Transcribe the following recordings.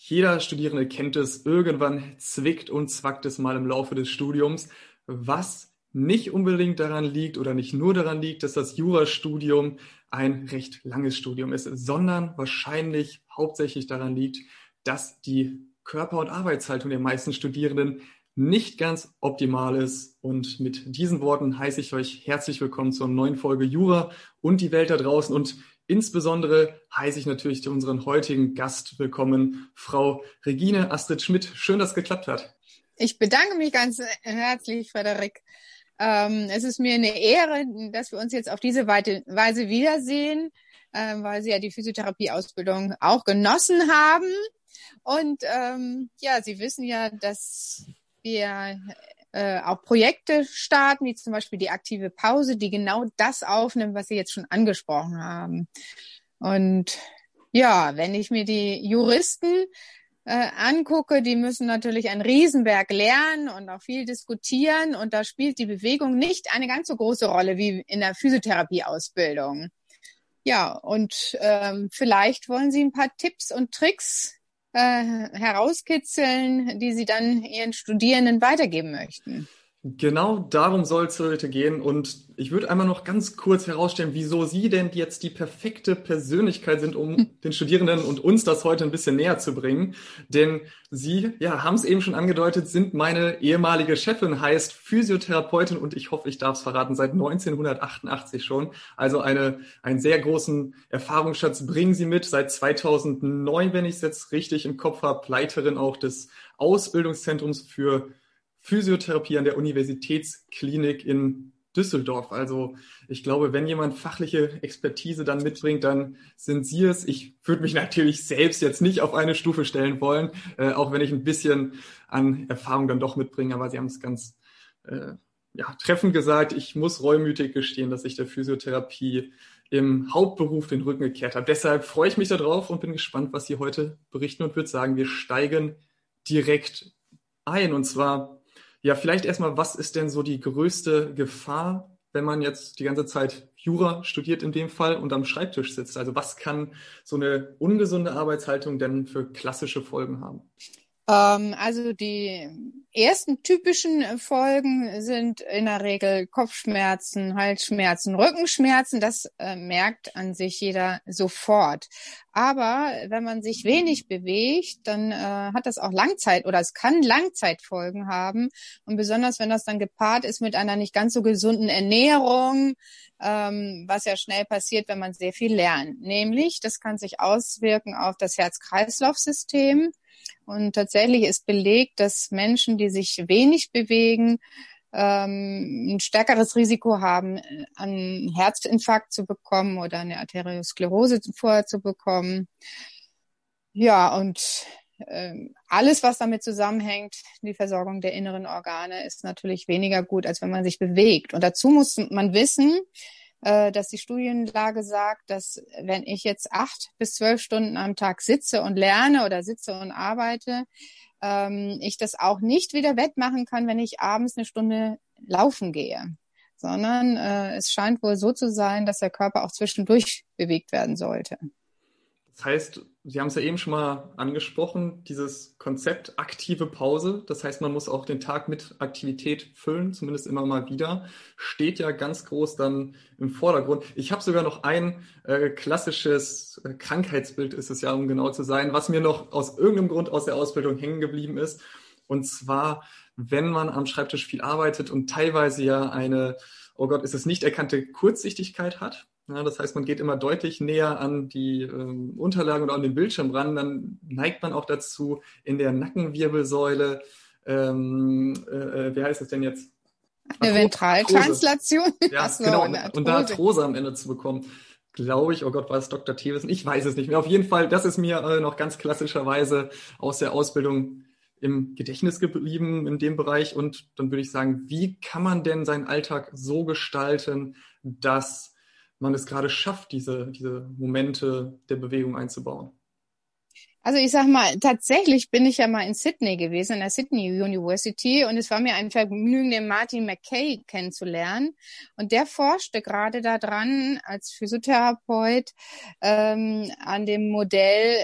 Jeder Studierende kennt es, irgendwann zwickt und zwackt es mal im Laufe des Studiums, was nicht unbedingt daran liegt oder nicht nur daran liegt, dass das Jurastudium ein recht langes Studium ist, sondern wahrscheinlich hauptsächlich daran liegt, dass die Körper- und Arbeitshaltung der meisten Studierenden nicht ganz optimal ist. Und mit diesen Worten heiße ich euch herzlich willkommen zur neuen Folge Jura und die Welt da draußen. Und insbesondere heiße ich natürlich unseren heutigen Gast willkommen, Frau Regine Astrid Schmidt. Schön, dass es geklappt hat. Ich bedanke mich ganz herzlich, Frederik. Ähm, es ist mir eine Ehre, dass wir uns jetzt auf diese Weise wiedersehen, äh, weil Sie ja die Physiotherapieausbildung auch genossen haben. Und ähm, ja, Sie wissen ja, dass wir äh, auch Projekte starten, wie zum Beispiel die aktive Pause, die genau das aufnimmt, was Sie jetzt schon angesprochen haben. Und ja, wenn ich mir die Juristen äh, angucke, die müssen natürlich ein Riesenwerk lernen und auch viel diskutieren. Und da spielt die Bewegung nicht eine ganz so große Rolle wie in der Physiotherapieausbildung. Ja, und ähm, vielleicht wollen Sie ein paar Tipps und Tricks äh, herauskitzeln, die Sie dann Ihren Studierenden weitergeben möchten? Genau darum soll es heute gehen. Und ich würde einmal noch ganz kurz herausstellen, wieso Sie denn jetzt die perfekte Persönlichkeit sind, um den Studierenden und uns das heute ein bisschen näher zu bringen. Denn Sie, ja, haben es eben schon angedeutet, sind meine ehemalige Chefin, heißt Physiotherapeutin und ich hoffe, ich darf es verraten, seit 1988 schon. Also eine, einen sehr großen Erfahrungsschatz bringen Sie mit. Seit 2009, wenn ich es jetzt richtig im Kopf habe, Leiterin auch des Ausbildungszentrums für Physiotherapie an der Universitätsklinik in Düsseldorf. Also ich glaube, wenn jemand fachliche Expertise dann mitbringt, dann sind Sie es. Ich würde mich natürlich selbst jetzt nicht auf eine Stufe stellen wollen, äh, auch wenn ich ein bisschen an Erfahrung dann doch mitbringe. Aber Sie haben es ganz äh, ja, treffend gesagt. Ich muss reumütig gestehen, dass ich der Physiotherapie im Hauptberuf den Rücken gekehrt habe. Deshalb freue ich mich darauf und bin gespannt, was Sie heute berichten und würde sagen, wir steigen direkt ein. Und zwar ja, vielleicht erstmal, was ist denn so die größte Gefahr, wenn man jetzt die ganze Zeit Jura studiert in dem Fall und am Schreibtisch sitzt? Also was kann so eine ungesunde Arbeitshaltung denn für klassische Folgen haben? Ähm, also die ersten typischen Folgen sind in der Regel Kopfschmerzen, Halsschmerzen, Rückenschmerzen. Das äh, merkt an sich jeder sofort. Aber wenn man sich wenig bewegt, dann äh, hat das auch Langzeit oder es kann Langzeitfolgen haben. Und besonders wenn das dann gepaart ist mit einer nicht ganz so gesunden Ernährung, ähm, was ja schnell passiert, wenn man sehr viel lernt. Nämlich, das kann sich auswirken auf das Herz-Kreislauf-System und tatsächlich ist belegt, dass Menschen, die sich wenig bewegen, ähm, ein stärkeres Risiko haben, einen Herzinfarkt zu bekommen oder eine Arteriosklerose vorher zu bekommen. Ja, und äh, alles, was damit zusammenhängt, die Versorgung der inneren Organe, ist natürlich weniger gut, als wenn man sich bewegt. Und dazu muss man wissen, äh, dass die Studienlage sagt, dass wenn ich jetzt acht bis zwölf Stunden am Tag sitze und lerne oder sitze und arbeite, ähm, ich das auch nicht wieder wettmachen kann, wenn ich abends eine Stunde laufen gehe, sondern äh, es scheint wohl so zu sein, dass der Körper auch zwischendurch bewegt werden sollte. Das heißt, Sie haben es ja eben schon mal angesprochen, dieses Konzept aktive Pause. Das heißt, man muss auch den Tag mit Aktivität füllen, zumindest immer mal wieder. Steht ja ganz groß dann im Vordergrund. Ich habe sogar noch ein äh, klassisches äh, Krankheitsbild, ist es ja, um genau zu sein, was mir noch aus irgendeinem Grund aus der Ausbildung hängen geblieben ist. Und zwar, wenn man am Schreibtisch viel arbeitet und teilweise ja eine, oh Gott, ist es nicht erkannte Kurzsichtigkeit hat ja, das heißt, man geht immer deutlich näher an die ähm, Unterlagen oder an den Bildschirm ran. Dann neigt man auch dazu, in der Nackenwirbelsäule, ähm, äh, äh wie heißt es denn jetzt? Eine Ventraltranslation. Ja, genau. Und, und da Arthrose am Ende zu bekommen. Glaube ich, oh Gott, war es Dr. Thewissen? Ich weiß es nicht mehr. Auf jeden Fall, das ist mir äh, noch ganz klassischerweise aus der Ausbildung im Gedächtnis geblieben in dem Bereich. Und dann würde ich sagen, wie kann man denn seinen Alltag so gestalten, dass man es gerade schafft, diese, diese Momente der Bewegung einzubauen? Also ich sag mal, tatsächlich bin ich ja mal in Sydney gewesen, in der Sydney University, und es war mir ein Vergnügen, den Martin McKay kennenzulernen. Und der forschte gerade daran als Physiotherapeut ähm, an dem Modell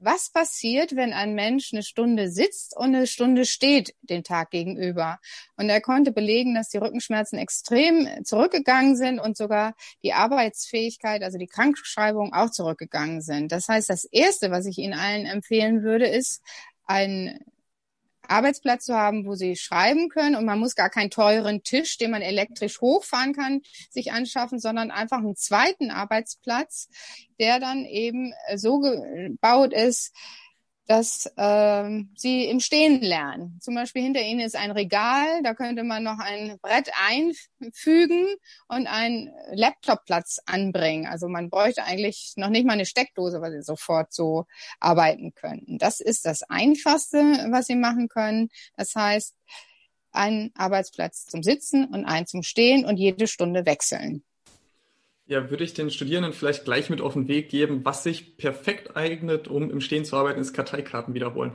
was passiert, wenn ein Mensch eine Stunde sitzt und eine Stunde steht den Tag gegenüber. Und er konnte belegen, dass die Rückenschmerzen extrem zurückgegangen sind und sogar die Arbeitsfähigkeit, also die Krankschreibung auch zurückgegangen sind. Das heißt, das Erste, was ich Ihnen allen empfehlen würde, ist, ein Arbeitsplatz zu haben, wo sie schreiben können. Und man muss gar keinen teuren Tisch, den man elektrisch hochfahren kann, sich anschaffen, sondern einfach einen zweiten Arbeitsplatz, der dann eben so gebaut ist, dass äh, sie im Stehen lernen. Zum Beispiel hinter ihnen ist ein Regal, da könnte man noch ein Brett einfügen und einen Laptopplatz anbringen. Also man bräuchte eigentlich noch nicht mal eine Steckdose, weil sie sofort so arbeiten könnten. Das ist das Einfachste, was sie machen können. Das heißt, einen Arbeitsplatz zum Sitzen und einen zum Stehen und jede Stunde wechseln. Ja, würde ich den Studierenden vielleicht gleich mit auf den Weg geben, was sich perfekt eignet, um im Stehen zu arbeiten, ist Karteikarten wiederholen.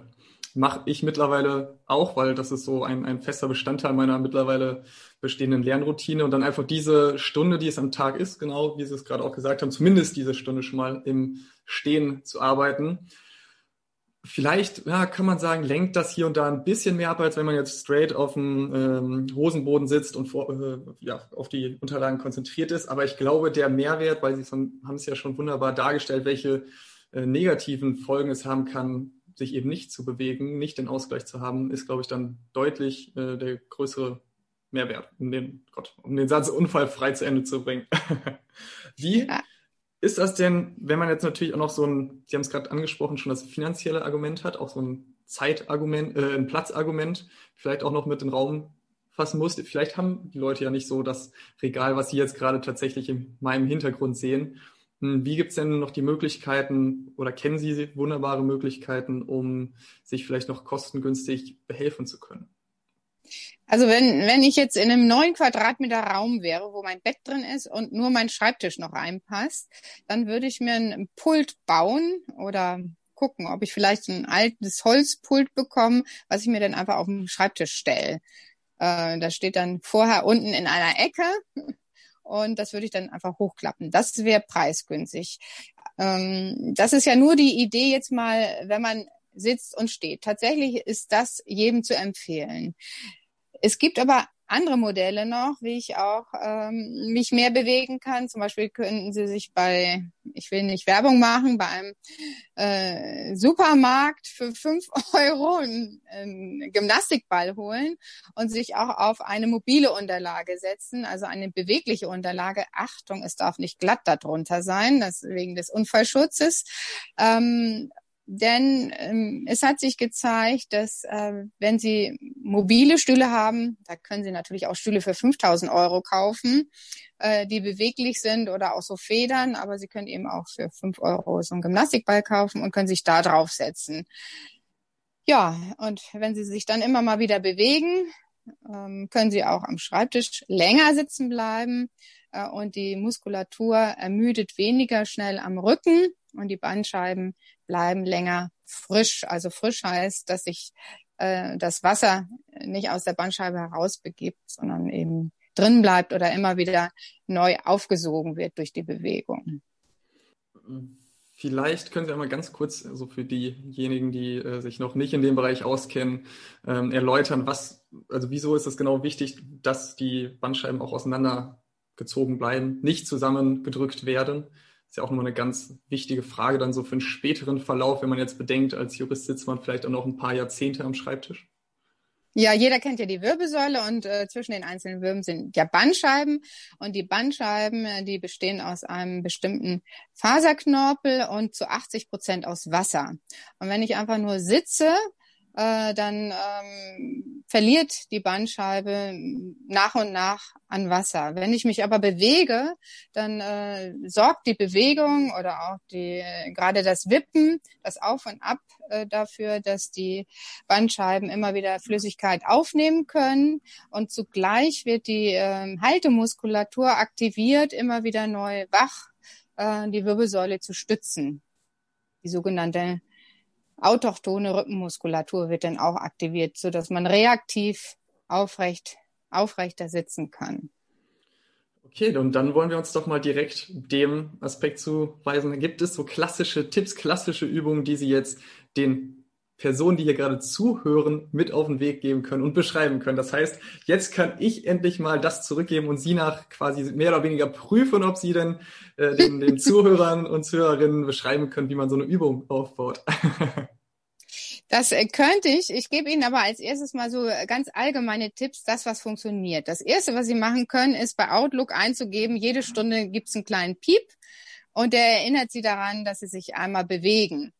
Mache ich mittlerweile auch, weil das ist so ein, ein fester Bestandteil meiner mittlerweile bestehenden Lernroutine und dann einfach diese Stunde, die es am Tag ist, genau wie Sie es gerade auch gesagt haben, zumindest diese Stunde schon mal im Stehen zu arbeiten Vielleicht ja, kann man sagen, lenkt das hier und da ein bisschen mehr ab, als wenn man jetzt straight auf dem ähm, Hosenboden sitzt und vor, äh, ja, auf die Unterlagen konzentriert ist. Aber ich glaube, der Mehrwert, weil Sie haben es ja schon wunderbar dargestellt, welche äh, negativen Folgen es haben kann, sich eben nicht zu bewegen, nicht den Ausgleich zu haben, ist, glaube ich, dann deutlich äh, der größere Mehrwert, um den, Gott, um den Satz unfallfrei zu Ende zu bringen. Wie ja. Ist das denn, wenn man jetzt natürlich auch noch so ein, Sie haben es gerade angesprochen, schon das finanzielle Argument hat, auch so ein Zeitargument, äh, ein Platzargument, vielleicht auch noch mit den Raum fassen muss. Vielleicht haben die Leute ja nicht so das Regal, was Sie jetzt gerade tatsächlich in meinem Hintergrund sehen. Hm, wie gibt es denn noch die Möglichkeiten oder kennen Sie wunderbare Möglichkeiten, um sich vielleicht noch kostengünstig behelfen zu können? Also wenn, wenn ich jetzt in einem neun Quadratmeter Raum wäre, wo mein Bett drin ist und nur mein Schreibtisch noch reinpasst, dann würde ich mir ein Pult bauen oder gucken, ob ich vielleicht ein altes Holzpult bekomme, was ich mir dann einfach auf den Schreibtisch stelle. Äh, das steht dann vorher unten in einer Ecke und das würde ich dann einfach hochklappen. Das wäre preisgünstig. Ähm, das ist ja nur die Idee jetzt mal, wenn man sitzt und steht. Tatsächlich ist das jedem zu empfehlen. Es gibt aber andere Modelle noch, wie ich auch ähm, mich mehr bewegen kann. Zum Beispiel könnten Sie sich bei, ich will nicht Werbung machen, bei einem äh, Supermarkt für fünf Euro einen, einen Gymnastikball holen und sich auch auf eine mobile Unterlage setzen, also eine bewegliche Unterlage. Achtung, es darf nicht glatt darunter sein, das wegen des Unfallschutzes. Ähm, denn ähm, es hat sich gezeigt, dass äh, wenn Sie mobile Stühle haben, da können Sie natürlich auch Stühle für 5000 Euro kaufen, äh, die beweglich sind oder auch so Federn, aber Sie können eben auch für 5 Euro so einen Gymnastikball kaufen und können sich da draufsetzen. Ja, und wenn Sie sich dann immer mal wieder bewegen, ähm, können Sie auch am Schreibtisch länger sitzen bleiben äh, und die Muskulatur ermüdet weniger schnell am Rücken und die Bandscheiben bleiben länger frisch. Also frisch heißt, dass sich äh, das Wasser nicht aus der Bandscheibe herausbegibt, sondern eben drin bleibt oder immer wieder neu aufgesogen wird durch die Bewegung. Vielleicht können Sie einmal ganz kurz, so also für diejenigen, die äh, sich noch nicht in dem Bereich auskennen, ähm, erläutern, was, also wieso ist es genau wichtig, dass die Bandscheiben auch auseinandergezogen bleiben, nicht zusammengedrückt werden ist ja auch nochmal eine ganz wichtige Frage dann so für einen späteren Verlauf, wenn man jetzt bedenkt, als Jurist sitzt man vielleicht auch noch ein paar Jahrzehnte am Schreibtisch. Ja, jeder kennt ja die Wirbelsäule und äh, zwischen den einzelnen Wirbeln sind ja Bandscheiben und die Bandscheiben, äh, die bestehen aus einem bestimmten Faserknorpel und zu 80 Prozent aus Wasser. Und wenn ich einfach nur sitze, äh, dann ähm, verliert die Bandscheibe nach und nach an Wasser. Wenn ich mich aber bewege, dann äh, sorgt die Bewegung oder auch die gerade das Wippen, das Auf und Ab äh, dafür, dass die Bandscheiben immer wieder Flüssigkeit aufnehmen können und zugleich wird die äh, Haltemuskulatur aktiviert, immer wieder neu wach, äh, die Wirbelsäule zu stützen. Die sogenannte autochtone Rückenmuskulatur wird dann auch aktiviert, so dass man reaktiv aufrecht, aufrechter sitzen kann. Okay, und dann wollen wir uns doch mal direkt dem Aspekt zuweisen. Gibt es so klassische Tipps, klassische Übungen, die Sie jetzt den Personen, die hier gerade zuhören, mit auf den Weg geben können und beschreiben können. Das heißt, jetzt kann ich endlich mal das zurückgeben und Sie nach quasi mehr oder weniger prüfen, ob Sie denn äh, den, den Zuhörern und Zuhörerinnen beschreiben können, wie man so eine Übung aufbaut. Das äh, könnte ich. Ich gebe Ihnen aber als erstes mal so äh, ganz allgemeine Tipps, das, was funktioniert. Das erste, was Sie machen können, ist bei Outlook einzugeben, jede Stunde gibt es einen kleinen Piep und der erinnert Sie daran, dass Sie sich einmal bewegen.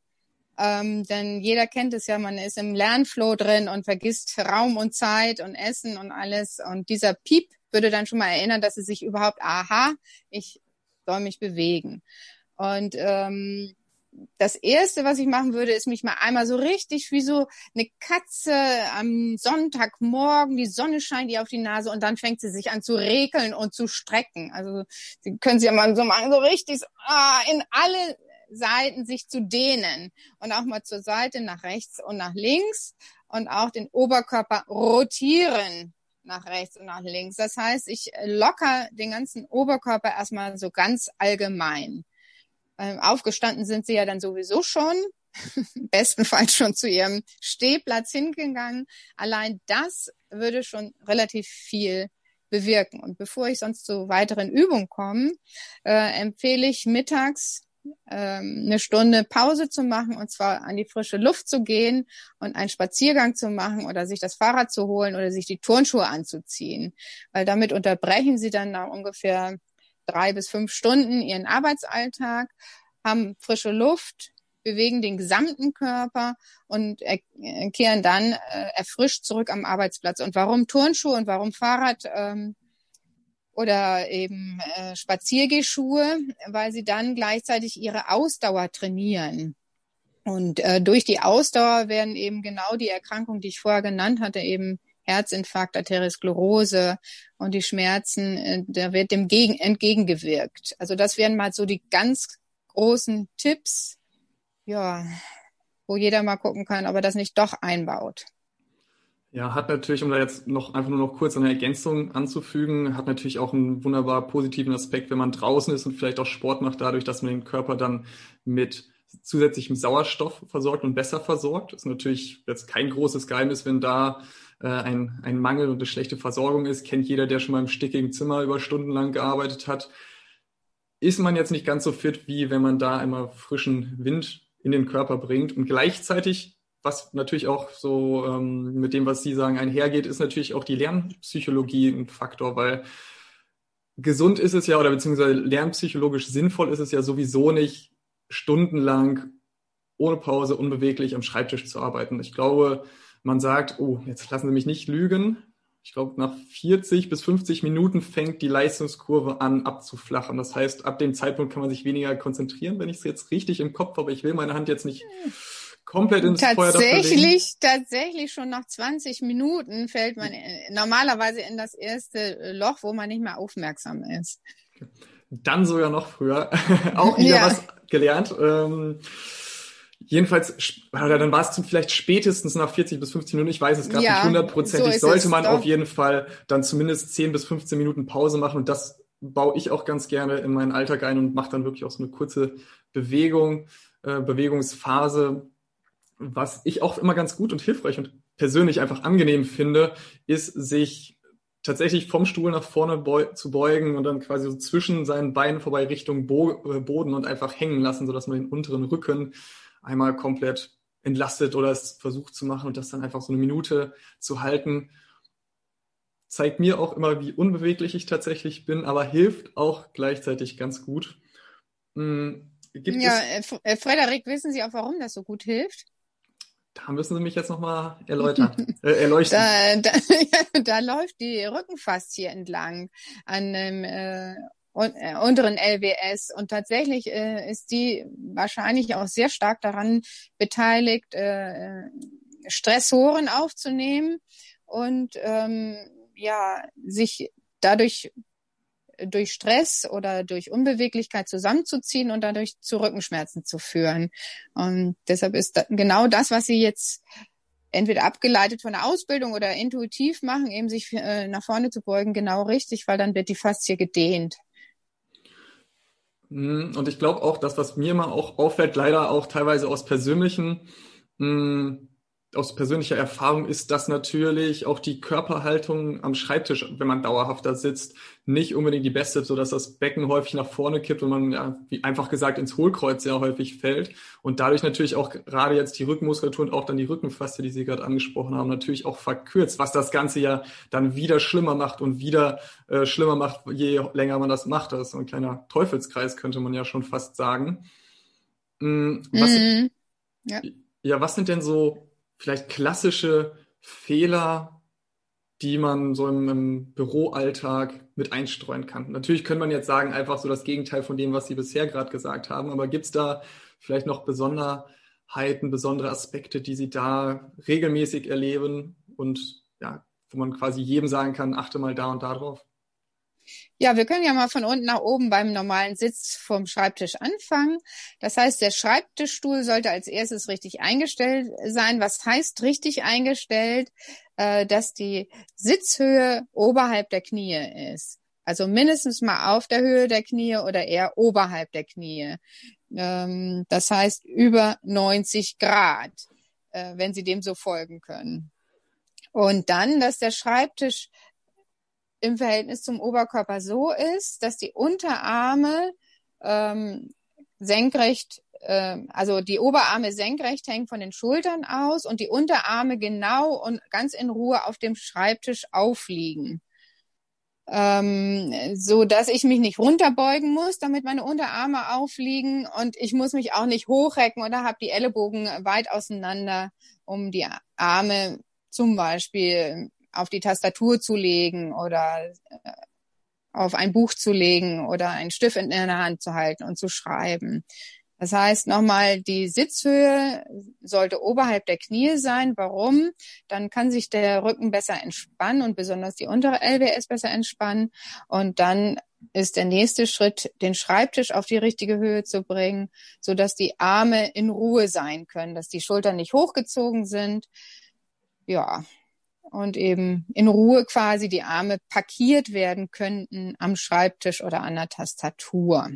Ähm, denn jeder kennt es ja, man ist im Lernflow drin und vergisst Raum und Zeit und Essen und alles. Und dieser Piep würde dann schon mal erinnern, dass sie sich überhaupt, aha, ich soll mich bewegen. Und ähm, das erste, was ich machen würde, ist mich mal einmal so richtig wie so eine Katze am Sonntagmorgen, die Sonne scheint ihr auf die Nase und dann fängt sie sich an zu rekeln und zu strecken. Also sie können sie ja mal so machen, so richtig so, ah, in alle Seiten sich zu dehnen und auch mal zur Seite nach rechts und nach links und auch den Oberkörper rotieren nach rechts und nach links. Das heißt, ich locker den ganzen Oberkörper erstmal so ganz allgemein. Ähm, aufgestanden sind sie ja dann sowieso schon, bestenfalls schon zu ihrem Stehplatz hingegangen. Allein das würde schon relativ viel bewirken. Und bevor ich sonst zu weiteren Übungen komme, äh, empfehle ich mittags eine Stunde Pause zu machen und zwar an die frische Luft zu gehen und einen Spaziergang zu machen oder sich das Fahrrad zu holen oder sich die Turnschuhe anzuziehen. Weil damit unterbrechen sie dann nach ungefähr drei bis fünf Stunden ihren Arbeitsalltag, haben frische Luft, bewegen den gesamten Körper und kehren dann äh, erfrischt zurück am Arbeitsplatz. Und warum Turnschuhe und warum Fahrrad? Ähm, oder eben äh, Spaziergehschuhe, weil sie dann gleichzeitig ihre Ausdauer trainieren. Und äh, durch die Ausdauer werden eben genau die Erkrankungen, die ich vorher genannt hatte, eben Herzinfarkt, Arteriosklerose und die Schmerzen, äh, da wird dem gegen, entgegengewirkt. Also das wären mal so die ganz großen Tipps, ja, wo jeder mal gucken kann, ob er das nicht doch einbaut. Ja, hat natürlich, um da jetzt noch einfach nur noch kurz eine Ergänzung anzufügen, hat natürlich auch einen wunderbar positiven Aspekt, wenn man draußen ist und vielleicht auch Sport macht, dadurch, dass man den Körper dann mit zusätzlichem Sauerstoff versorgt und besser versorgt. Das ist natürlich jetzt kein großes Geheimnis, wenn da äh, ein, ein Mangel und eine schlechte Versorgung ist. Kennt jeder, der schon mal im stickigen Zimmer über Stunden lang gearbeitet hat. Ist man jetzt nicht ganz so fit, wie wenn man da immer frischen Wind in den Körper bringt. Und gleichzeitig was natürlich auch so ähm, mit dem, was Sie sagen, einhergeht, ist natürlich auch die Lernpsychologie ein Faktor, weil gesund ist es ja oder beziehungsweise lernpsychologisch sinnvoll ist es ja sowieso nicht, stundenlang ohne Pause unbeweglich am Schreibtisch zu arbeiten. Ich glaube, man sagt, oh, jetzt lassen Sie mich nicht lügen. Ich glaube, nach 40 bis 50 Minuten fängt die Leistungskurve an abzuflachen. Das heißt, ab dem Zeitpunkt kann man sich weniger konzentrieren, wenn ich es jetzt richtig im Kopf habe. Ich will meine Hand jetzt nicht komplett ins tatsächlich, Tatsächlich schon nach 20 Minuten fällt man normalerweise in das erste Loch, wo man nicht mehr aufmerksam ist. Dann sogar noch früher. Auch wieder ja. was gelernt. Ähm, jedenfalls, oder dann war es vielleicht spätestens nach 40 bis 15 Minuten, ich weiß es gerade ja, nicht hundertprozentig, so sollte man auf jeden Fall dann zumindest 10 bis 15 Minuten Pause machen und das baue ich auch ganz gerne in meinen Alltag ein und mache dann wirklich auch so eine kurze Bewegung, äh, Bewegungsphase, was ich auch immer ganz gut und hilfreich und persönlich einfach angenehm finde, ist, sich tatsächlich vom Stuhl nach vorne beu zu beugen und dann quasi so zwischen seinen Beinen vorbei Richtung Bo äh, Boden und einfach hängen lassen, sodass man den unteren Rücken einmal komplett entlastet oder es versucht zu machen und das dann einfach so eine Minute zu halten. Zeigt mir auch immer, wie unbeweglich ich tatsächlich bin, aber hilft auch gleichzeitig ganz gut. Hm, gibt ja, äh, Frederik, wissen Sie auch, warum das so gut hilft? Da müssen Sie mich jetzt nochmal erläutern, äh, erleuchten. Da, da, da läuft die Rückenfaszie entlang an dem äh, äh unteren LWS und tatsächlich äh, ist die wahrscheinlich auch sehr stark daran beteiligt, äh, Stressoren aufzunehmen und ähm, ja sich dadurch durch Stress oder durch Unbeweglichkeit zusammenzuziehen und dadurch zu Rückenschmerzen zu führen. Und deshalb ist genau das, was Sie jetzt entweder abgeleitet von der Ausbildung oder intuitiv machen, eben sich äh, nach vorne zu beugen, genau richtig, weil dann wird die Faszie gedehnt. Hm, und ich glaube auch, dass was mir mal auch auffällt, leider auch teilweise aus persönlichen mh, hm, aus persönlicher Erfahrung ist das natürlich auch die Körperhaltung am Schreibtisch, wenn man dauerhaft da sitzt, nicht unbedingt die beste, so dass das Becken häufig nach vorne kippt und man ja, wie einfach gesagt ins Hohlkreuz sehr häufig fällt und dadurch natürlich auch gerade jetzt die Rückenmuskulatur und auch dann die Rückenfaste, die Sie gerade angesprochen haben, natürlich auch verkürzt, was das Ganze ja dann wieder schlimmer macht und wieder äh, schlimmer macht, je länger man das macht. Das ist so ein kleiner Teufelskreis, könnte man ja schon fast sagen. Mm, was, mm, ja. ja, was sind denn so vielleicht klassische Fehler, die man so im, im, Büroalltag mit einstreuen kann. Natürlich könnte man jetzt sagen, einfach so das Gegenteil von dem, was Sie bisher gerade gesagt haben, aber gibt es da vielleicht noch Besonderheiten, besondere Aspekte, die Sie da regelmäßig erleben und ja, wo man quasi jedem sagen kann, achte mal da und da drauf? Ja, wir können ja mal von unten nach oben beim normalen Sitz vom Schreibtisch anfangen. Das heißt, der Schreibtischstuhl sollte als erstes richtig eingestellt sein. Was heißt richtig eingestellt? Äh, dass die Sitzhöhe oberhalb der Knie ist. Also mindestens mal auf der Höhe der Knie oder eher oberhalb der Knie. Ähm, das heißt über 90 Grad, äh, wenn Sie dem so folgen können. Und dann, dass der Schreibtisch im Verhältnis zum Oberkörper so ist, dass die Unterarme ähm, senkrecht, äh, also die Oberarme senkrecht hängen von den Schultern aus und die Unterarme genau und ganz in Ruhe auf dem Schreibtisch aufliegen. Ähm, so dass ich mich nicht runterbeugen muss, damit meine Unterarme aufliegen und ich muss mich auch nicht hochrecken oder habe die Ellenbogen weit auseinander, um die Arme zum Beispiel auf die Tastatur zu legen oder äh, auf ein Buch zu legen oder einen Stift in der Hand zu halten und zu schreiben. Das heißt nochmal, die Sitzhöhe sollte oberhalb der Knie sein. Warum? Dann kann sich der Rücken besser entspannen und besonders die untere LWS besser entspannen. Und dann ist der nächste Schritt, den Schreibtisch auf die richtige Höhe zu bringen, so dass die Arme in Ruhe sein können, dass die Schultern nicht hochgezogen sind. Ja, und eben in Ruhe quasi die Arme parkiert werden könnten am Schreibtisch oder an der Tastatur.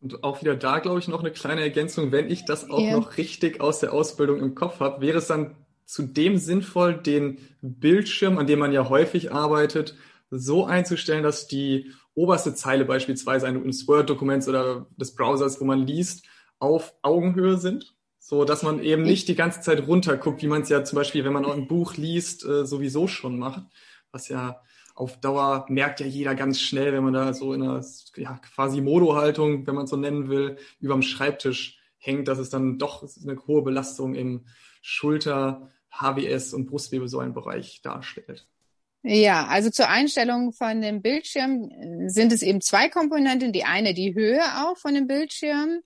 Und auch wieder da, glaube ich, noch eine kleine Ergänzung. Wenn ich das auch ja. noch richtig aus der Ausbildung im Kopf habe, wäre es dann zudem sinnvoll, den Bildschirm, an dem man ja häufig arbeitet, so einzustellen, dass die oberste Zeile beispielsweise eines Word-Dokuments oder des Browsers, wo man liest, auf Augenhöhe sind? So, dass man eben nicht die ganze Zeit runterguckt, wie man es ja zum Beispiel, wenn man auch ein Buch liest, äh, sowieso schon macht. Was ja auf Dauer merkt ja jeder ganz schnell, wenn man da so in einer ja, quasi Modo-Haltung, wenn man es so nennen will, überm Schreibtisch hängt, dass es dann doch eine hohe Belastung im Schulter, HBS und Brustwirbelsäulenbereich darstellt. Ja, also zur Einstellung von dem Bildschirm sind es eben zwei Komponenten. Die eine die Höhe auch von dem Bildschirm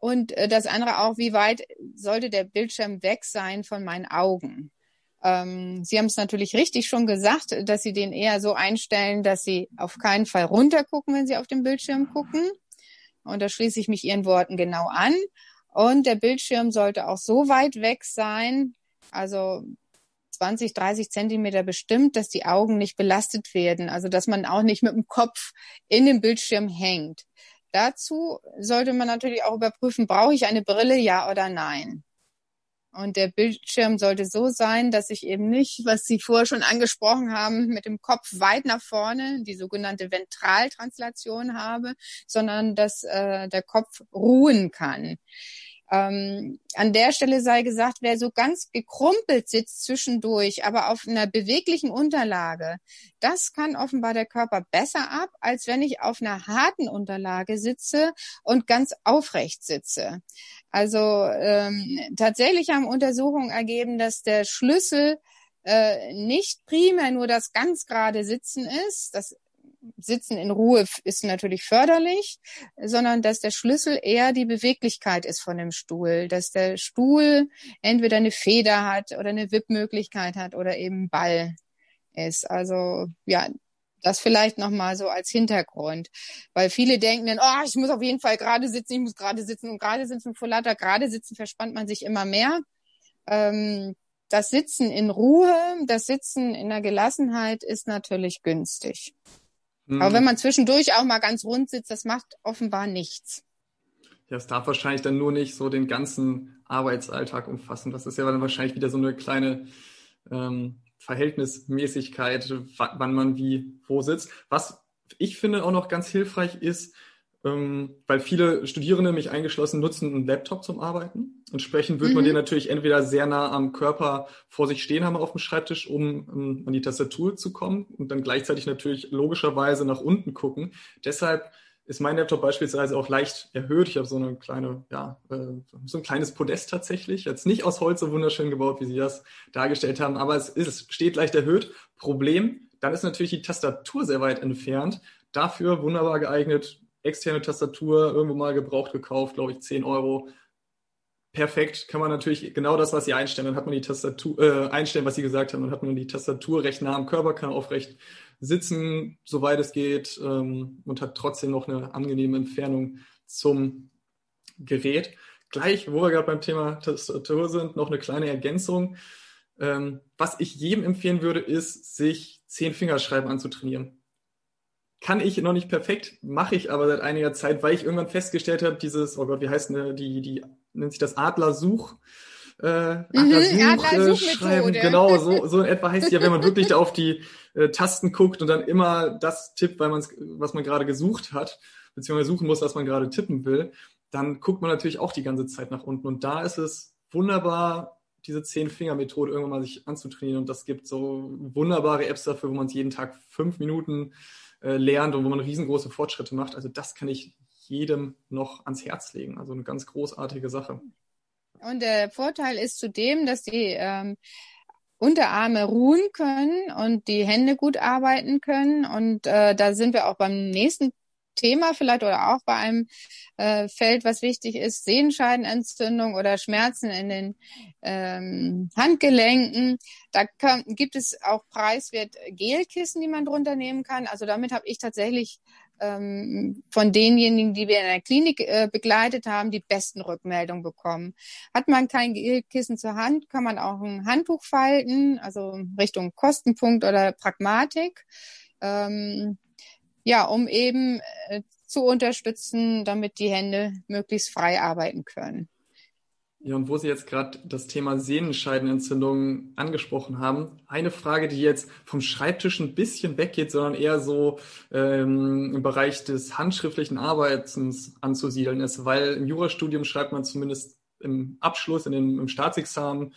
und äh, das andere auch, wie weit sollte der Bildschirm weg sein von meinen Augen? Ähm, Sie haben es natürlich richtig schon gesagt, dass Sie den eher so einstellen, dass Sie auf keinen Fall runtergucken, wenn Sie auf dem Bildschirm gucken. Und da schließe ich mich Ihren Worten genau an. Und der Bildschirm sollte auch so weit weg sein, also 20, 30 Zentimeter bestimmt, dass die Augen nicht belastet werden. Also dass man auch nicht mit dem Kopf in dem Bildschirm hängt. Dazu sollte man natürlich auch überprüfen, brauche ich eine Brille, ja oder nein. Und der Bildschirm sollte so sein, dass ich eben nicht, was Sie vorher schon angesprochen haben, mit dem Kopf weit nach vorne, die sogenannte Ventraltranslation habe, sondern dass äh, der Kopf ruhen kann. Ähm, an der Stelle sei gesagt, wer so ganz gekrumpelt sitzt zwischendurch, aber auf einer beweglichen Unterlage, das kann offenbar der Körper besser ab, als wenn ich auf einer harten Unterlage sitze und ganz aufrecht sitze. Also ähm, tatsächlich haben Untersuchungen ergeben, dass der Schlüssel äh, nicht primär nur das ganz gerade Sitzen ist, das Sitzen in Ruhe ist natürlich förderlich, sondern dass der Schlüssel eher die Beweglichkeit ist von dem Stuhl, dass der Stuhl entweder eine Feder hat oder eine Wippmöglichkeit hat oder eben Ball ist. Also ja, das vielleicht nochmal so als Hintergrund, weil viele denken dann, oh, ich muss auf jeden Fall gerade sitzen, ich muss gerade sitzen und gerade sitzen vor lauter gerade sitzen verspannt man sich immer mehr. Ähm, das Sitzen in Ruhe, das Sitzen in der Gelassenheit ist natürlich günstig. Mhm. Aber wenn man zwischendurch auch mal ganz rund sitzt, das macht offenbar nichts. Ja, es darf wahrscheinlich dann nur nicht so den ganzen Arbeitsalltag umfassen. Das ist ja dann wahrscheinlich wieder so eine kleine ähm, Verhältnismäßigkeit, wann man wie wo sitzt. Was ich finde auch noch ganz hilfreich ist, ähm, weil viele Studierende, mich eingeschlossen, nutzen einen Laptop zum Arbeiten. Entsprechend wird mhm. man den natürlich entweder sehr nah am Körper vor sich stehen haben auf dem Schreibtisch, um, um an die Tastatur zu kommen und dann gleichzeitig natürlich logischerweise nach unten gucken. Deshalb ist mein Laptop beispielsweise auch leicht erhöht. Ich habe so eine kleine, ja, äh, so ein kleines Podest tatsächlich. Jetzt nicht aus Holz so wunderschön gebaut, wie Sie das dargestellt haben, aber es ist, steht leicht erhöht. Problem, dann ist natürlich die Tastatur sehr weit entfernt. Dafür wunderbar geeignet, externe Tastatur, irgendwo mal gebraucht gekauft, glaube ich, 10 Euro. Perfekt, kann man natürlich genau das, was Sie einstellen, dann hat man die Tastatur, äh, einstellen, was Sie gesagt haben, dann hat man die Tastatur recht nah am Körper, kann aufrecht sitzen, soweit es geht, ähm, und hat trotzdem noch eine angenehme Entfernung zum Gerät. Gleich, wo wir gerade beim Thema Tastatur sind, noch eine kleine Ergänzung. Ähm, was ich jedem empfehlen würde, ist, sich zehn Fingerschreiben anzutrainieren kann ich noch nicht perfekt, mache ich aber seit einiger Zeit, weil ich irgendwann festgestellt habe, dieses, oh Gott, wie heißt ne, die, die nennt sich das Adlersuch. Äh, Adlersuch, mhm, äh. Genau, so, so in etwa heißt ja, wenn man wirklich da auf die äh, Tasten guckt und dann immer das tippt, weil man was man gerade gesucht hat, beziehungsweise suchen muss, was man gerade tippen will, dann guckt man natürlich auch die ganze Zeit nach unten. Und da ist es wunderbar, diese Zehn-Finger-Methode irgendwann mal sich anzutrainieren. Und das gibt so wunderbare Apps dafür, wo man es jeden Tag fünf Minuten äh, lernt und wo man riesengroße Fortschritte macht. Also das kann ich jedem noch ans Herz legen. Also eine ganz großartige Sache. Und der Vorteil ist zudem, dass die ähm, Unterarme ruhen können und die Hände gut arbeiten können. Und äh, da sind wir auch beim nächsten Thema vielleicht oder auch bei einem äh, Feld, was wichtig ist, Sehenscheidenentzündung oder Schmerzen in den ähm, Handgelenken. Da kann, gibt es auch preiswert Gelkissen, die man drunter nehmen kann. Also damit habe ich tatsächlich ähm, von denjenigen, die wir in der Klinik äh, begleitet haben, die besten Rückmeldungen bekommen. Hat man kein Gelkissen zur Hand, kann man auch ein Handtuch falten, also Richtung Kostenpunkt oder Pragmatik. Ähm, ja, um eben äh, zu unterstützen, damit die Hände möglichst frei arbeiten können. Ja, und wo Sie jetzt gerade das Thema Sehnenscheidenentzündung angesprochen haben, eine Frage, die jetzt vom Schreibtisch ein bisschen weggeht, sondern eher so ähm, im Bereich des handschriftlichen Arbeitens anzusiedeln ist, weil im Jurastudium schreibt man zumindest im Abschluss, in dem, im Staatsexamen,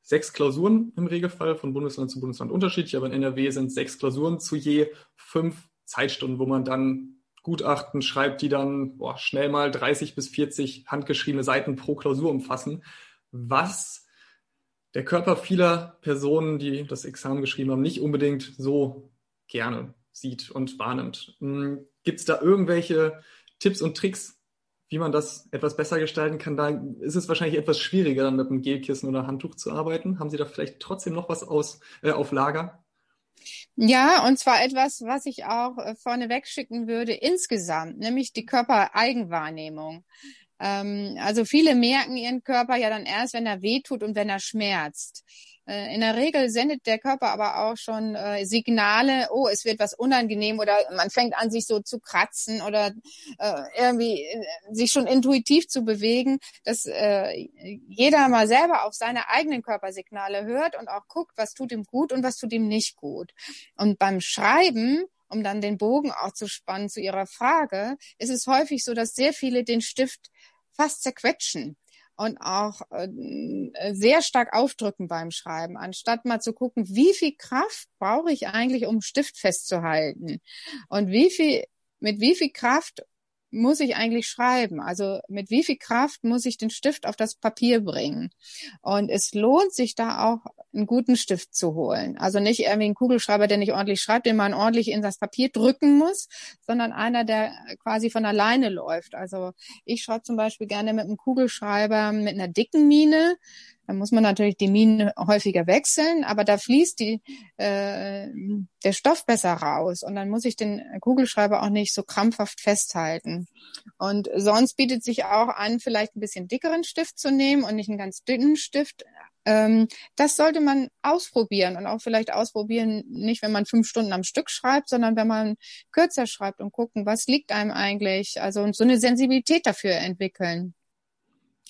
sechs Klausuren im Regelfall, von Bundesland zu Bundesland unterschiedlich, aber in NRW sind sechs Klausuren zu je fünf Zeitstunden, wo man dann Gutachten schreibt, die dann boah, schnell mal 30 bis 40 handgeschriebene Seiten pro Klausur umfassen, was der Körper vieler Personen, die das Examen geschrieben haben, nicht unbedingt so gerne sieht und wahrnimmt. Hm, Gibt es da irgendwelche Tipps und Tricks, wie man das etwas besser gestalten kann? Da ist es wahrscheinlich etwas schwieriger, dann mit einem Gelkissen oder Handtuch zu arbeiten. Haben Sie da vielleicht trotzdem noch was aus, äh, auf Lager? Ja, und zwar etwas, was ich auch äh, vorneweg schicken würde, insgesamt, nämlich die Körpereigenwahrnehmung. Ähm, also viele merken ihren Körper ja dann erst, wenn er wehtut und wenn er schmerzt. Äh, in der Regel sendet der Körper aber auch schon äh, Signale, oh, es wird was unangenehm oder man fängt an, sich so zu kratzen oder äh, irgendwie äh, sich schon intuitiv zu bewegen, dass äh, jeder mal selber auf seine eigenen Körpersignale hört und auch guckt, was tut ihm gut und was tut ihm nicht gut. Und beim Schreiben um dann den Bogen auch zu spannen zu Ihrer Frage, ist es häufig so, dass sehr viele den Stift fast zerquetschen und auch äh, sehr stark aufdrücken beim Schreiben, anstatt mal zu gucken, wie viel Kraft brauche ich eigentlich, um Stift festzuhalten? Und wie viel, mit wie viel Kraft muss ich eigentlich schreiben? Also mit wie viel Kraft muss ich den Stift auf das Papier bringen? Und es lohnt sich da auch einen guten Stift zu holen. Also nicht irgendwie ein Kugelschreiber, der nicht ordentlich schreibt, den man ordentlich in das Papier drücken muss, sondern einer, der quasi von alleine läuft. Also ich schreibe zum Beispiel gerne mit einem Kugelschreiber mit einer dicken Mine. Da muss man natürlich die Minen häufiger wechseln, aber da fließt die, äh, der Stoff besser raus und dann muss ich den Kugelschreiber auch nicht so krampfhaft festhalten. Und sonst bietet sich auch an, vielleicht ein bisschen dickeren Stift zu nehmen und nicht einen ganz dünnen Stift Ähm, das sollte man ausprobieren und auch vielleicht ausprobieren, nicht wenn man fünf Stunden am Stück schreibt, sondern wenn man kürzer schreibt und gucken, was liegt einem eigentlich, also so eine Sensibilität dafür entwickeln.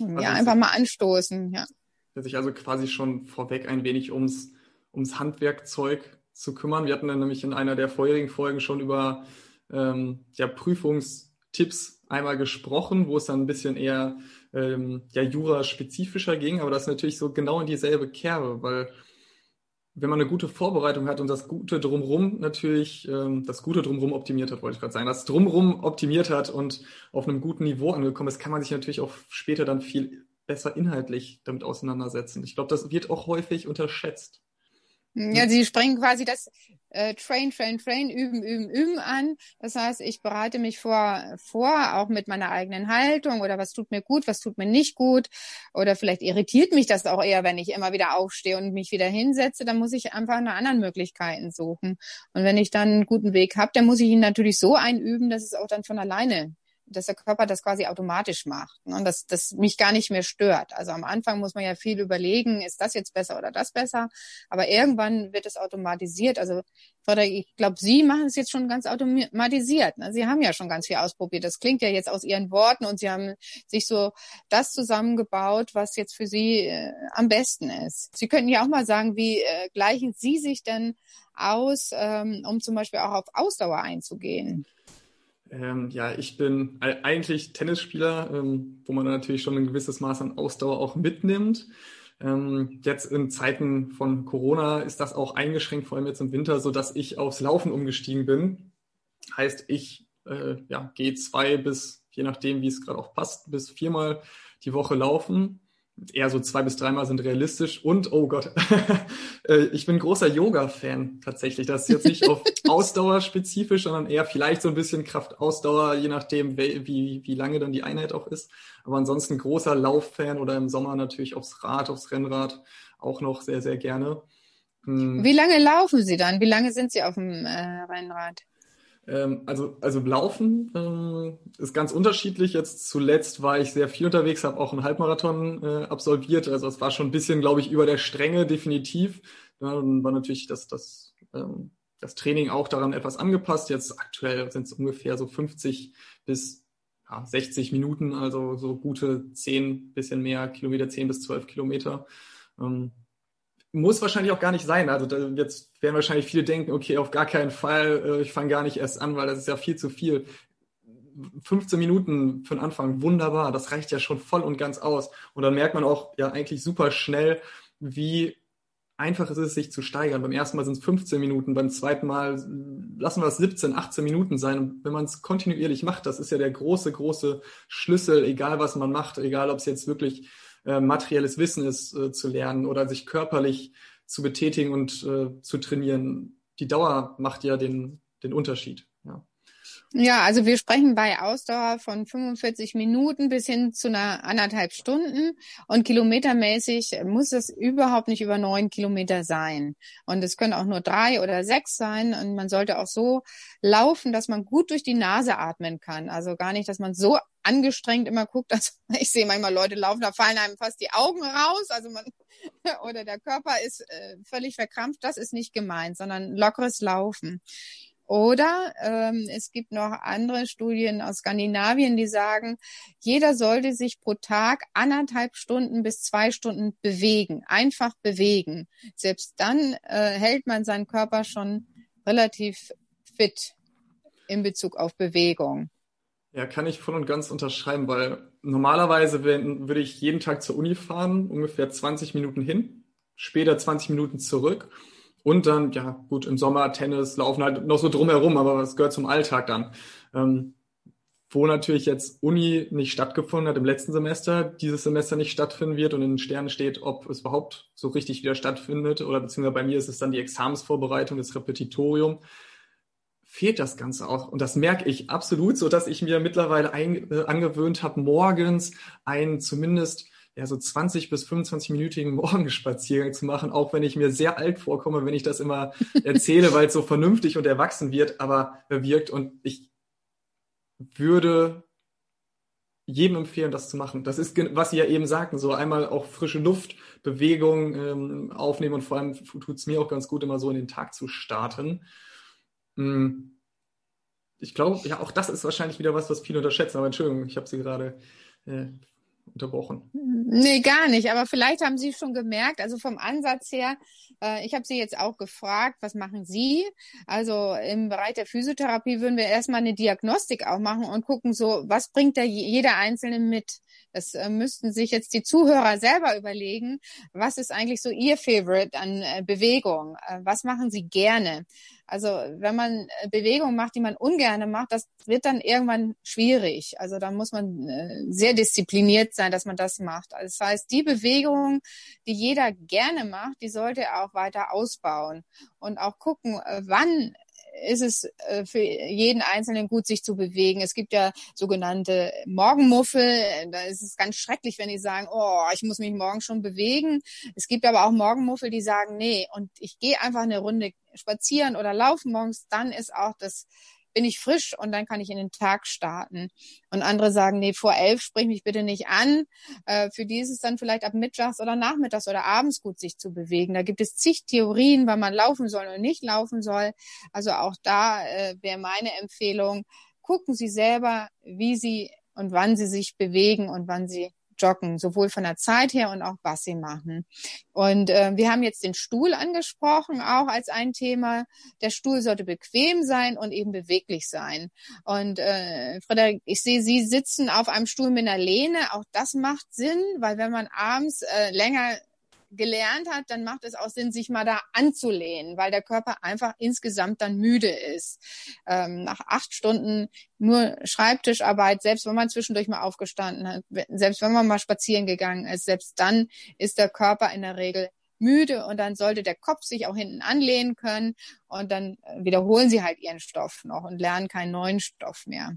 Ja, einfach mal anstoßen, ja. Sich also quasi schon vorweg ein wenig ums, ums Handwerkzeug zu kümmern. Wir hatten dann nämlich in einer der vorherigen Folgen schon über ähm, ja, Prüfungstipps einmal gesprochen, wo es dann ein bisschen eher ähm, ja, Jura-spezifischer ging, aber das ist natürlich so genau in dieselbe Kerbe, weil wenn man eine gute Vorbereitung hat und das Gute drumrum natürlich, ähm, das Gute drumrum optimiert hat, wollte ich gerade sagen, das drumrum optimiert hat und auf einem guten Niveau angekommen ist, kann man sich natürlich auch später dann viel besser inhaltlich damit auseinandersetzen. Ich glaube, das wird auch häufig unterschätzt. Ja, sie sprengen quasi das äh, Train, Train, Train, üben, üben, üben an. Das heißt, ich bereite mich vor, vor, auch mit meiner eigenen Haltung oder was tut mir gut, was tut mir nicht gut. Oder vielleicht irritiert mich das auch eher, wenn ich immer wieder aufstehe und mich wieder hinsetze. Dann muss ich einfach nach anderen Möglichkeiten suchen. Und wenn ich dann einen guten Weg habe, dann muss ich ihn natürlich so einüben, dass es auch dann von alleine dass der Körper das quasi automatisch macht ne? und dass das mich gar nicht mehr stört. Also am Anfang muss man ja viel überlegen, ist das jetzt besser oder das besser, aber irgendwann wird es automatisiert. Also ich glaube, Sie machen es jetzt schon ganz automatisiert. Ne? Sie haben ja schon ganz viel ausprobiert. Das klingt ja jetzt aus Ihren Worten und Sie haben sich so das zusammengebaut, was jetzt für Sie äh, am besten ist. Sie könnten ja auch mal sagen, wie äh, gleichen Sie sich denn aus, ähm, um zum Beispiel auch auf Ausdauer einzugehen? Ähm, ja, ich bin eigentlich Tennisspieler, ähm, wo man natürlich schon ein gewisses Maß an Ausdauer auch mitnimmt. Ähm, jetzt in Zeiten von Corona ist das auch eingeschränkt, vor allem jetzt im Winter, so dass ich aufs Laufen umgestiegen bin. Heißt, ich äh, ja, gehe zwei bis, je nachdem, wie es gerade auch passt, bis viermal die Woche laufen eher so zwei bis dreimal sind realistisch. Und, oh Gott, äh, ich bin großer Yoga-Fan tatsächlich. Das ist jetzt nicht auf Ausdauer spezifisch, sondern eher vielleicht so ein bisschen Kraft-Ausdauer, je nachdem, wie, wie lange dann die Einheit auch ist. Aber ansonsten großer Lauf-Fan oder im Sommer natürlich aufs Rad, aufs Rennrad auch noch sehr, sehr gerne. Hm. Wie lange laufen Sie dann? Wie lange sind Sie auf dem äh, Rennrad? Ähm, also, also Laufen ähm, ist ganz unterschiedlich. Jetzt zuletzt war ich sehr viel unterwegs, habe auch einen Halbmarathon äh, absolviert. Also es war schon ein bisschen, glaube ich, über der Strenge definitiv. Dann war natürlich das, das, ähm, das Training auch daran etwas angepasst. Jetzt aktuell sind es ungefähr so 50 bis ja, 60 Minuten, also so gute 10, bisschen mehr Kilometer, 10 bis 12 Kilometer. Ähm, muss wahrscheinlich auch gar nicht sein. Also jetzt werden wahrscheinlich viele denken, okay, auf gar keinen Fall, äh, ich fange gar nicht erst an, weil das ist ja viel zu viel. 15 Minuten für den Anfang, wunderbar, das reicht ja schon voll und ganz aus. Und dann merkt man auch ja eigentlich super schnell, wie einfach es ist, sich zu steigern. Beim ersten Mal sind es 15 Minuten, beim zweiten Mal lassen wir es 17, 18 Minuten sein. Und wenn man es kontinuierlich macht, das ist ja der große, große Schlüssel, egal was man macht, egal ob es jetzt wirklich äh, materielles Wissen ist, äh, zu lernen oder sich körperlich zu betätigen und äh, zu trainieren. Die Dauer macht ja den, den Unterschied. Ja. Also wir sprechen bei Ausdauer von 45 Minuten bis hin zu einer anderthalb Stunden und kilometermäßig muss es überhaupt nicht über neun Kilometer sein. Und es können auch nur drei oder sechs sein und man sollte auch so laufen, dass man gut durch die Nase atmen kann. Also gar nicht, dass man so angestrengt immer guckt. Also ich sehe manchmal Leute laufen, da fallen einem fast die Augen raus. Also man oder der Körper ist äh, völlig verkrampft. Das ist nicht gemeint, sondern lockeres Laufen. Oder ähm, es gibt noch andere Studien aus Skandinavien, die sagen, jeder sollte sich pro Tag anderthalb Stunden bis zwei Stunden bewegen, einfach bewegen. Selbst dann äh, hält man seinen Körper schon relativ fit in Bezug auf Bewegung. Ja, kann ich voll und ganz unterschreiben, weil normalerweise wenn, würde ich jeden Tag zur Uni fahren, ungefähr 20 Minuten hin, später 20 Minuten zurück. Und dann, ja, gut, im Sommer Tennis, laufen halt noch so drumherum, aber es gehört zum Alltag dann. Ähm, wo natürlich jetzt Uni nicht stattgefunden hat im letzten Semester, dieses Semester nicht stattfinden wird und in den Sternen steht, ob es überhaupt so richtig wieder stattfindet oder beziehungsweise bei mir ist es dann die Examensvorbereitung, das Repetitorium, fehlt das Ganze auch. Und das merke ich absolut, so dass ich mir mittlerweile ein, äh, angewöhnt habe, morgens einen zumindest ja, so 20 bis 25-minütigen Morgenspaziergang zu machen, auch wenn ich mir sehr alt vorkomme, wenn ich das immer erzähle, weil es so vernünftig und erwachsen wird, aber wirkt. Und ich würde jedem empfehlen, das zu machen. Das ist, was Sie ja eben sagten, so einmal auch frische Luft, Bewegung ähm, aufnehmen und vor allem tut es mir auch ganz gut, immer so in den Tag zu starten. Hm. Ich glaube, ja, auch das ist wahrscheinlich wieder was, was viele unterschätzen. Aber Entschuldigung, ich habe Sie gerade äh, unterbrochen. Nee, gar nicht. Aber vielleicht haben Sie schon gemerkt, also vom Ansatz her, äh, ich habe Sie jetzt auch gefragt, was machen Sie? Also im Bereich der Physiotherapie würden wir erstmal eine Diagnostik auch machen und gucken so, was bringt da jeder Einzelne mit? Das äh, müssten sich jetzt die Zuhörer selber überlegen. Was ist eigentlich so Ihr Favorite an äh, Bewegung? Äh, was machen Sie gerne? Also wenn man äh, Bewegungen macht, die man ungerne macht, das wird dann irgendwann schwierig. Also da muss man äh, sehr diszipliniert sein, dass man das macht. Also das heißt, die Bewegung, die jeder gerne macht, die sollte er auch weiter ausbauen und auch gucken, äh, wann ist es äh, für jeden Einzelnen gut, sich zu bewegen. Es gibt ja sogenannte Morgenmuffel. Da ist es ganz schrecklich, wenn die sagen, oh, ich muss mich morgen schon bewegen. Es gibt aber auch Morgenmuffel, die sagen, nee, und ich gehe einfach eine Runde spazieren oder laufen morgens, dann ist auch das bin ich frisch und dann kann ich in den Tag starten. Und andere sagen, nee, vor elf sprich mich bitte nicht an. Äh, für die ist es dann vielleicht ab mittags oder nachmittags oder abends gut, sich zu bewegen. Da gibt es zig Theorien, wann man laufen soll und nicht laufen soll. Also auch da äh, wäre meine Empfehlung, gucken Sie selber, wie Sie und wann Sie sich bewegen und wann Sie Joggen, sowohl von der Zeit her und auch was sie machen. Und äh, wir haben jetzt den Stuhl angesprochen, auch als ein Thema. Der Stuhl sollte bequem sein und eben beweglich sein. Und äh, Frederik, ich sehe, Sie sitzen auf einem Stuhl mit einer Lehne. Auch das macht Sinn, weil wenn man abends äh, länger gelernt hat, dann macht es auch Sinn, sich mal da anzulehnen, weil der Körper einfach insgesamt dann müde ist. Ähm, nach acht Stunden nur Schreibtischarbeit, selbst wenn man zwischendurch mal aufgestanden hat, selbst wenn man mal spazieren gegangen ist, selbst dann ist der Körper in der Regel müde und dann sollte der Kopf sich auch hinten anlehnen können und dann wiederholen sie halt ihren Stoff noch und lernen keinen neuen Stoff mehr.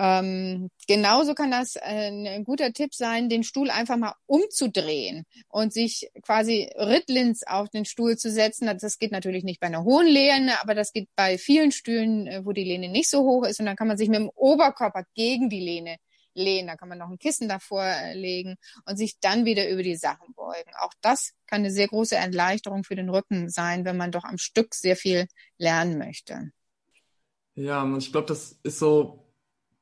Ähm, genauso kann das äh, ein guter Tipp sein, den Stuhl einfach mal umzudrehen und sich quasi rittlins auf den Stuhl zu setzen. Das geht natürlich nicht bei einer hohen Lehne, aber das geht bei vielen Stühlen, äh, wo die Lehne nicht so hoch ist. Und dann kann man sich mit dem Oberkörper gegen die Lehne lehnen. Da kann man noch ein Kissen davor äh, legen und sich dann wieder über die Sachen beugen. Auch das kann eine sehr große Erleichterung für den Rücken sein, wenn man doch am Stück sehr viel lernen möchte. Ja, und ich glaube, das ist so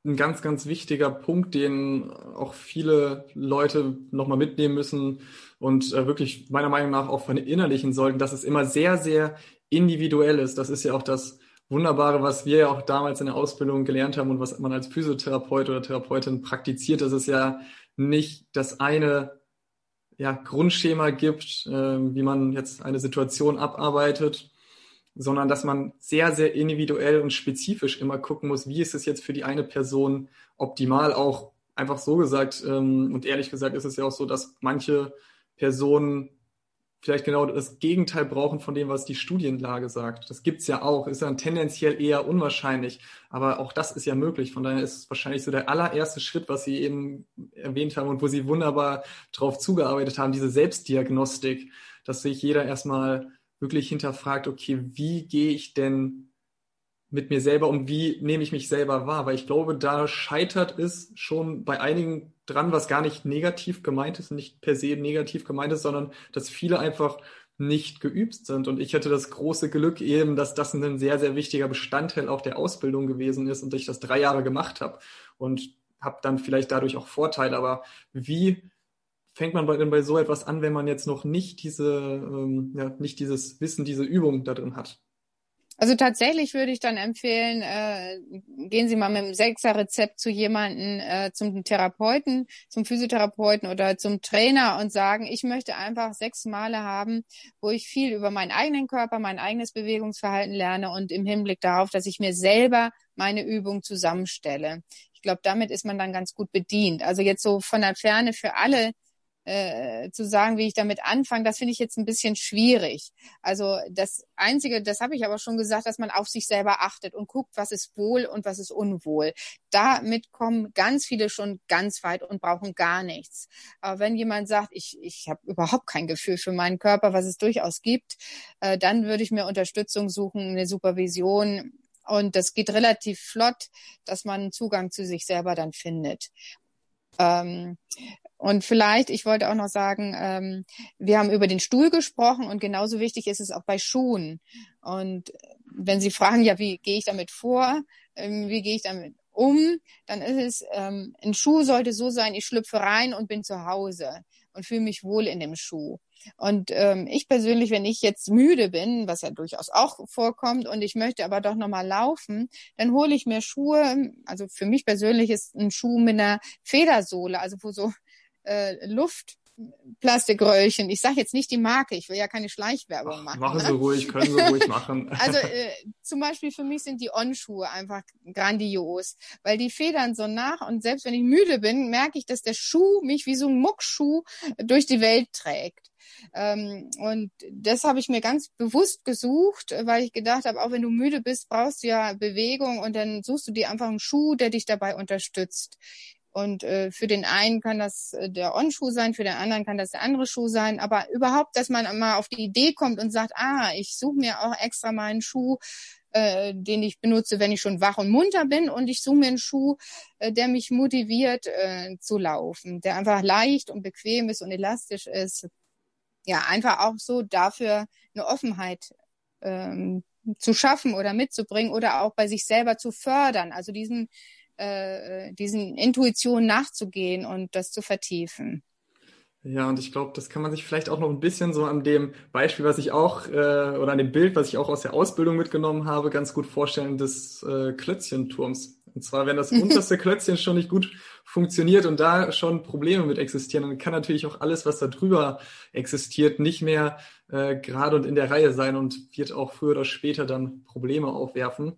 ein ganz, ganz wichtiger Punkt, den auch viele Leute nochmal mitnehmen müssen und äh, wirklich meiner Meinung nach auch verinnerlichen sollten, dass es immer sehr, sehr individuell ist. Das ist ja auch das Wunderbare, was wir ja auch damals in der Ausbildung gelernt haben und was man als Physiotherapeut oder Therapeutin praktiziert, dass es ja nicht das eine ja, Grundschema gibt, äh, wie man jetzt eine Situation abarbeitet, sondern dass man sehr, sehr individuell und spezifisch immer gucken muss, wie ist es jetzt für die eine Person optimal, auch einfach so gesagt. Ähm, und ehrlich gesagt ist es ja auch so, dass manche Personen vielleicht genau das Gegenteil brauchen von dem, was die Studienlage sagt. Das gibt's ja auch, ist dann tendenziell eher unwahrscheinlich, aber auch das ist ja möglich. Von daher ist es wahrscheinlich so der allererste Schritt, was Sie eben erwähnt haben und wo Sie wunderbar drauf zugearbeitet haben, diese Selbstdiagnostik, dass sich jeder erstmal wirklich hinterfragt, okay, wie gehe ich denn mit mir selber um, wie nehme ich mich selber wahr? Weil ich glaube, da scheitert es schon bei einigen dran, was gar nicht negativ gemeint ist, nicht per se negativ gemeint ist, sondern dass viele einfach nicht geübt sind. Und ich hatte das große Glück eben, dass das ein sehr, sehr wichtiger Bestandteil auch der Ausbildung gewesen ist und ich das drei Jahre gemacht habe und habe dann vielleicht dadurch auch Vorteile. Aber wie fängt man bei, denn bei so etwas an, wenn man jetzt noch nicht diese, ähm, ja, nicht dieses Wissen, diese Übung da drin hat? Also tatsächlich würde ich dann empfehlen, äh, gehen Sie mal mit einem Sechser-Rezept zu jemanden, äh, zum Therapeuten, zum Physiotherapeuten oder zum Trainer und sagen, ich möchte einfach sechs Male haben, wo ich viel über meinen eigenen Körper, mein eigenes Bewegungsverhalten lerne und im Hinblick darauf, dass ich mir selber meine Übung zusammenstelle. Ich glaube, damit ist man dann ganz gut bedient. Also jetzt so von der Ferne für alle äh, zu sagen, wie ich damit anfange, das finde ich jetzt ein bisschen schwierig. Also das Einzige, das habe ich aber schon gesagt, dass man auf sich selber achtet und guckt, was ist wohl und was ist unwohl. Damit kommen ganz viele schon ganz weit und brauchen gar nichts. Aber wenn jemand sagt, ich, ich habe überhaupt kein Gefühl für meinen Körper, was es durchaus gibt, äh, dann würde ich mir Unterstützung suchen, eine Supervision. Und das geht relativ flott, dass man Zugang zu sich selber dann findet. Ähm, und vielleicht, ich wollte auch noch sagen, ähm, wir haben über den Stuhl gesprochen und genauso wichtig ist es auch bei Schuhen. Und wenn Sie fragen, ja, wie gehe ich damit vor, ähm, wie gehe ich damit um, dann ist es, ähm, ein Schuh sollte so sein, ich schlüpfe rein und bin zu Hause und fühle mich wohl in dem Schuh. Und ähm, ich persönlich, wenn ich jetzt müde bin, was ja durchaus auch vorkommt, und ich möchte aber doch nochmal laufen, dann hole ich mir Schuhe. Also für mich persönlich ist ein Schuh mit einer Federsohle, also wo so äh, Luftplastikröllchen. Ich sage jetzt nicht die Marke, ich will ja keine Schleichwerbung machen. Machen ne? Sie ruhig, können Sie ruhig machen. Also äh, zum Beispiel für mich sind die On-Schuhe einfach grandios, weil die federn so nach und selbst wenn ich müde bin, merke ich, dass der Schuh mich wie so ein Muckschuh durch die Welt trägt. Ähm, und das habe ich mir ganz bewusst gesucht, weil ich gedacht habe, auch wenn du müde bist, brauchst du ja Bewegung und dann suchst du dir einfach einen Schuh, der dich dabei unterstützt. Und äh, für den einen kann das äh, der On-Schuh sein, für den anderen kann das der andere Schuh sein. Aber überhaupt, dass man mal auf die Idee kommt und sagt, ah, ich suche mir auch extra mal einen Schuh, äh, den ich benutze, wenn ich schon wach und munter bin. Und ich suche mir einen Schuh, äh, der mich motiviert äh, zu laufen, der einfach leicht und bequem ist und elastisch ist. Ja, einfach auch so dafür eine Offenheit ähm, zu schaffen oder mitzubringen oder auch bei sich selber zu fördern. Also diesen äh, diesen Intuitionen nachzugehen und das zu vertiefen. Ja, und ich glaube, das kann man sich vielleicht auch noch ein bisschen so an dem Beispiel, was ich auch, äh, oder an dem Bild, was ich auch aus der Ausbildung mitgenommen habe, ganz gut vorstellen des äh, Klötzchenturms. Und zwar, wenn das unterste Klötzchen schon nicht gut funktioniert und da schon Probleme mit existieren, dann kann natürlich auch alles, was da drüber existiert, nicht mehr äh, gerade und in der Reihe sein und wird auch früher oder später dann Probleme aufwerfen.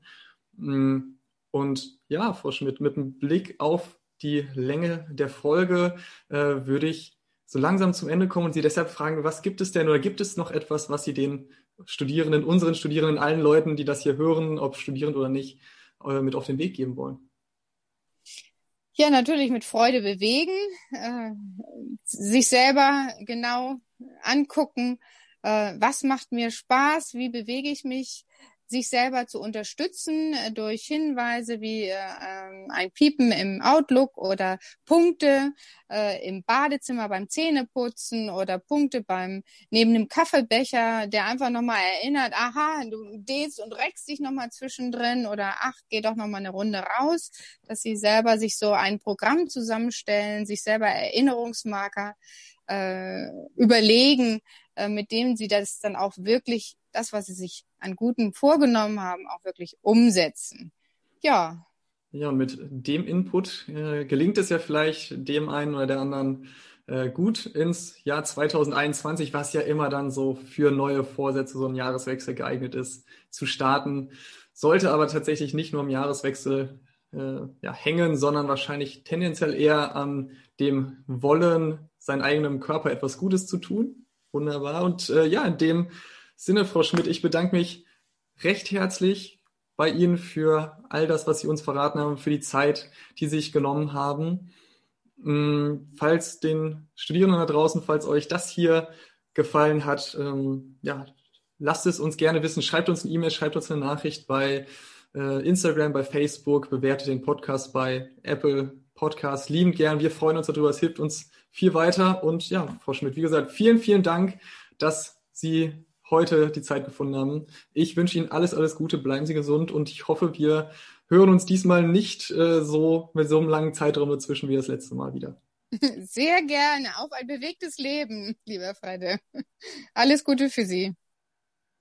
Mm, und ja, Frau Schmidt, mit einem Blick auf die Länge der Folge äh, würde ich so langsam zum Ende kommen und Sie deshalb fragen, was gibt es denn oder gibt es noch etwas, was Sie den Studierenden, unseren Studierenden, allen Leuten, die das hier hören, ob studierend oder nicht, äh, mit auf den Weg geben wollen? Ja, natürlich mit Freude bewegen, äh, sich selber genau angucken, äh, was macht mir Spaß, wie bewege ich mich, sich selber zu unterstützen äh, durch Hinweise wie äh, ähm, ein Piepen im Outlook oder Punkte äh, im Badezimmer beim Zähneputzen oder Punkte beim neben dem Kaffeebecher, der einfach nochmal erinnert, aha, du dehnst und reckst dich nochmal zwischendrin oder ach, geh doch nochmal eine Runde raus, dass sie selber sich so ein Programm zusammenstellen, sich selber Erinnerungsmarker äh, überlegen, äh, mit denen sie das dann auch wirklich, das, was sie sich an Guten vorgenommen haben, auch wirklich umsetzen. Ja. Ja, und mit dem Input äh, gelingt es ja vielleicht dem einen oder der anderen äh, gut ins Jahr 2021, was ja immer dann so für neue Vorsätze, so ein Jahreswechsel geeignet ist, zu starten. Sollte aber tatsächlich nicht nur im Jahreswechsel äh, ja, hängen, sondern wahrscheinlich tendenziell eher an dem Wollen, seinem eigenen Körper etwas Gutes zu tun. Wunderbar. Und äh, ja, in dem Sinne, Frau Schmidt, ich bedanke mich recht herzlich bei Ihnen für all das, was Sie uns verraten haben, für die Zeit, die Sie sich genommen haben. Mm, falls den Studierenden da draußen, falls euch das hier gefallen hat, ähm, ja, lasst es uns gerne wissen. Schreibt uns eine E-Mail, schreibt uns eine Nachricht bei äh, Instagram, bei Facebook, bewertet den Podcast bei Apple Podcast liebend gern. Wir freuen uns darüber. Es hilft uns viel weiter. Und ja, Frau Schmidt, wie gesagt, vielen, vielen Dank, dass Sie heute die Zeit gefunden haben. Ich wünsche Ihnen alles, alles Gute. Bleiben Sie gesund und ich hoffe, wir hören uns diesmal nicht äh, so mit so einem langen Zeitraum dazwischen wie das letzte Mal wieder. Sehr gerne. Auf ein bewegtes Leben, lieber Freide. Alles Gute für Sie.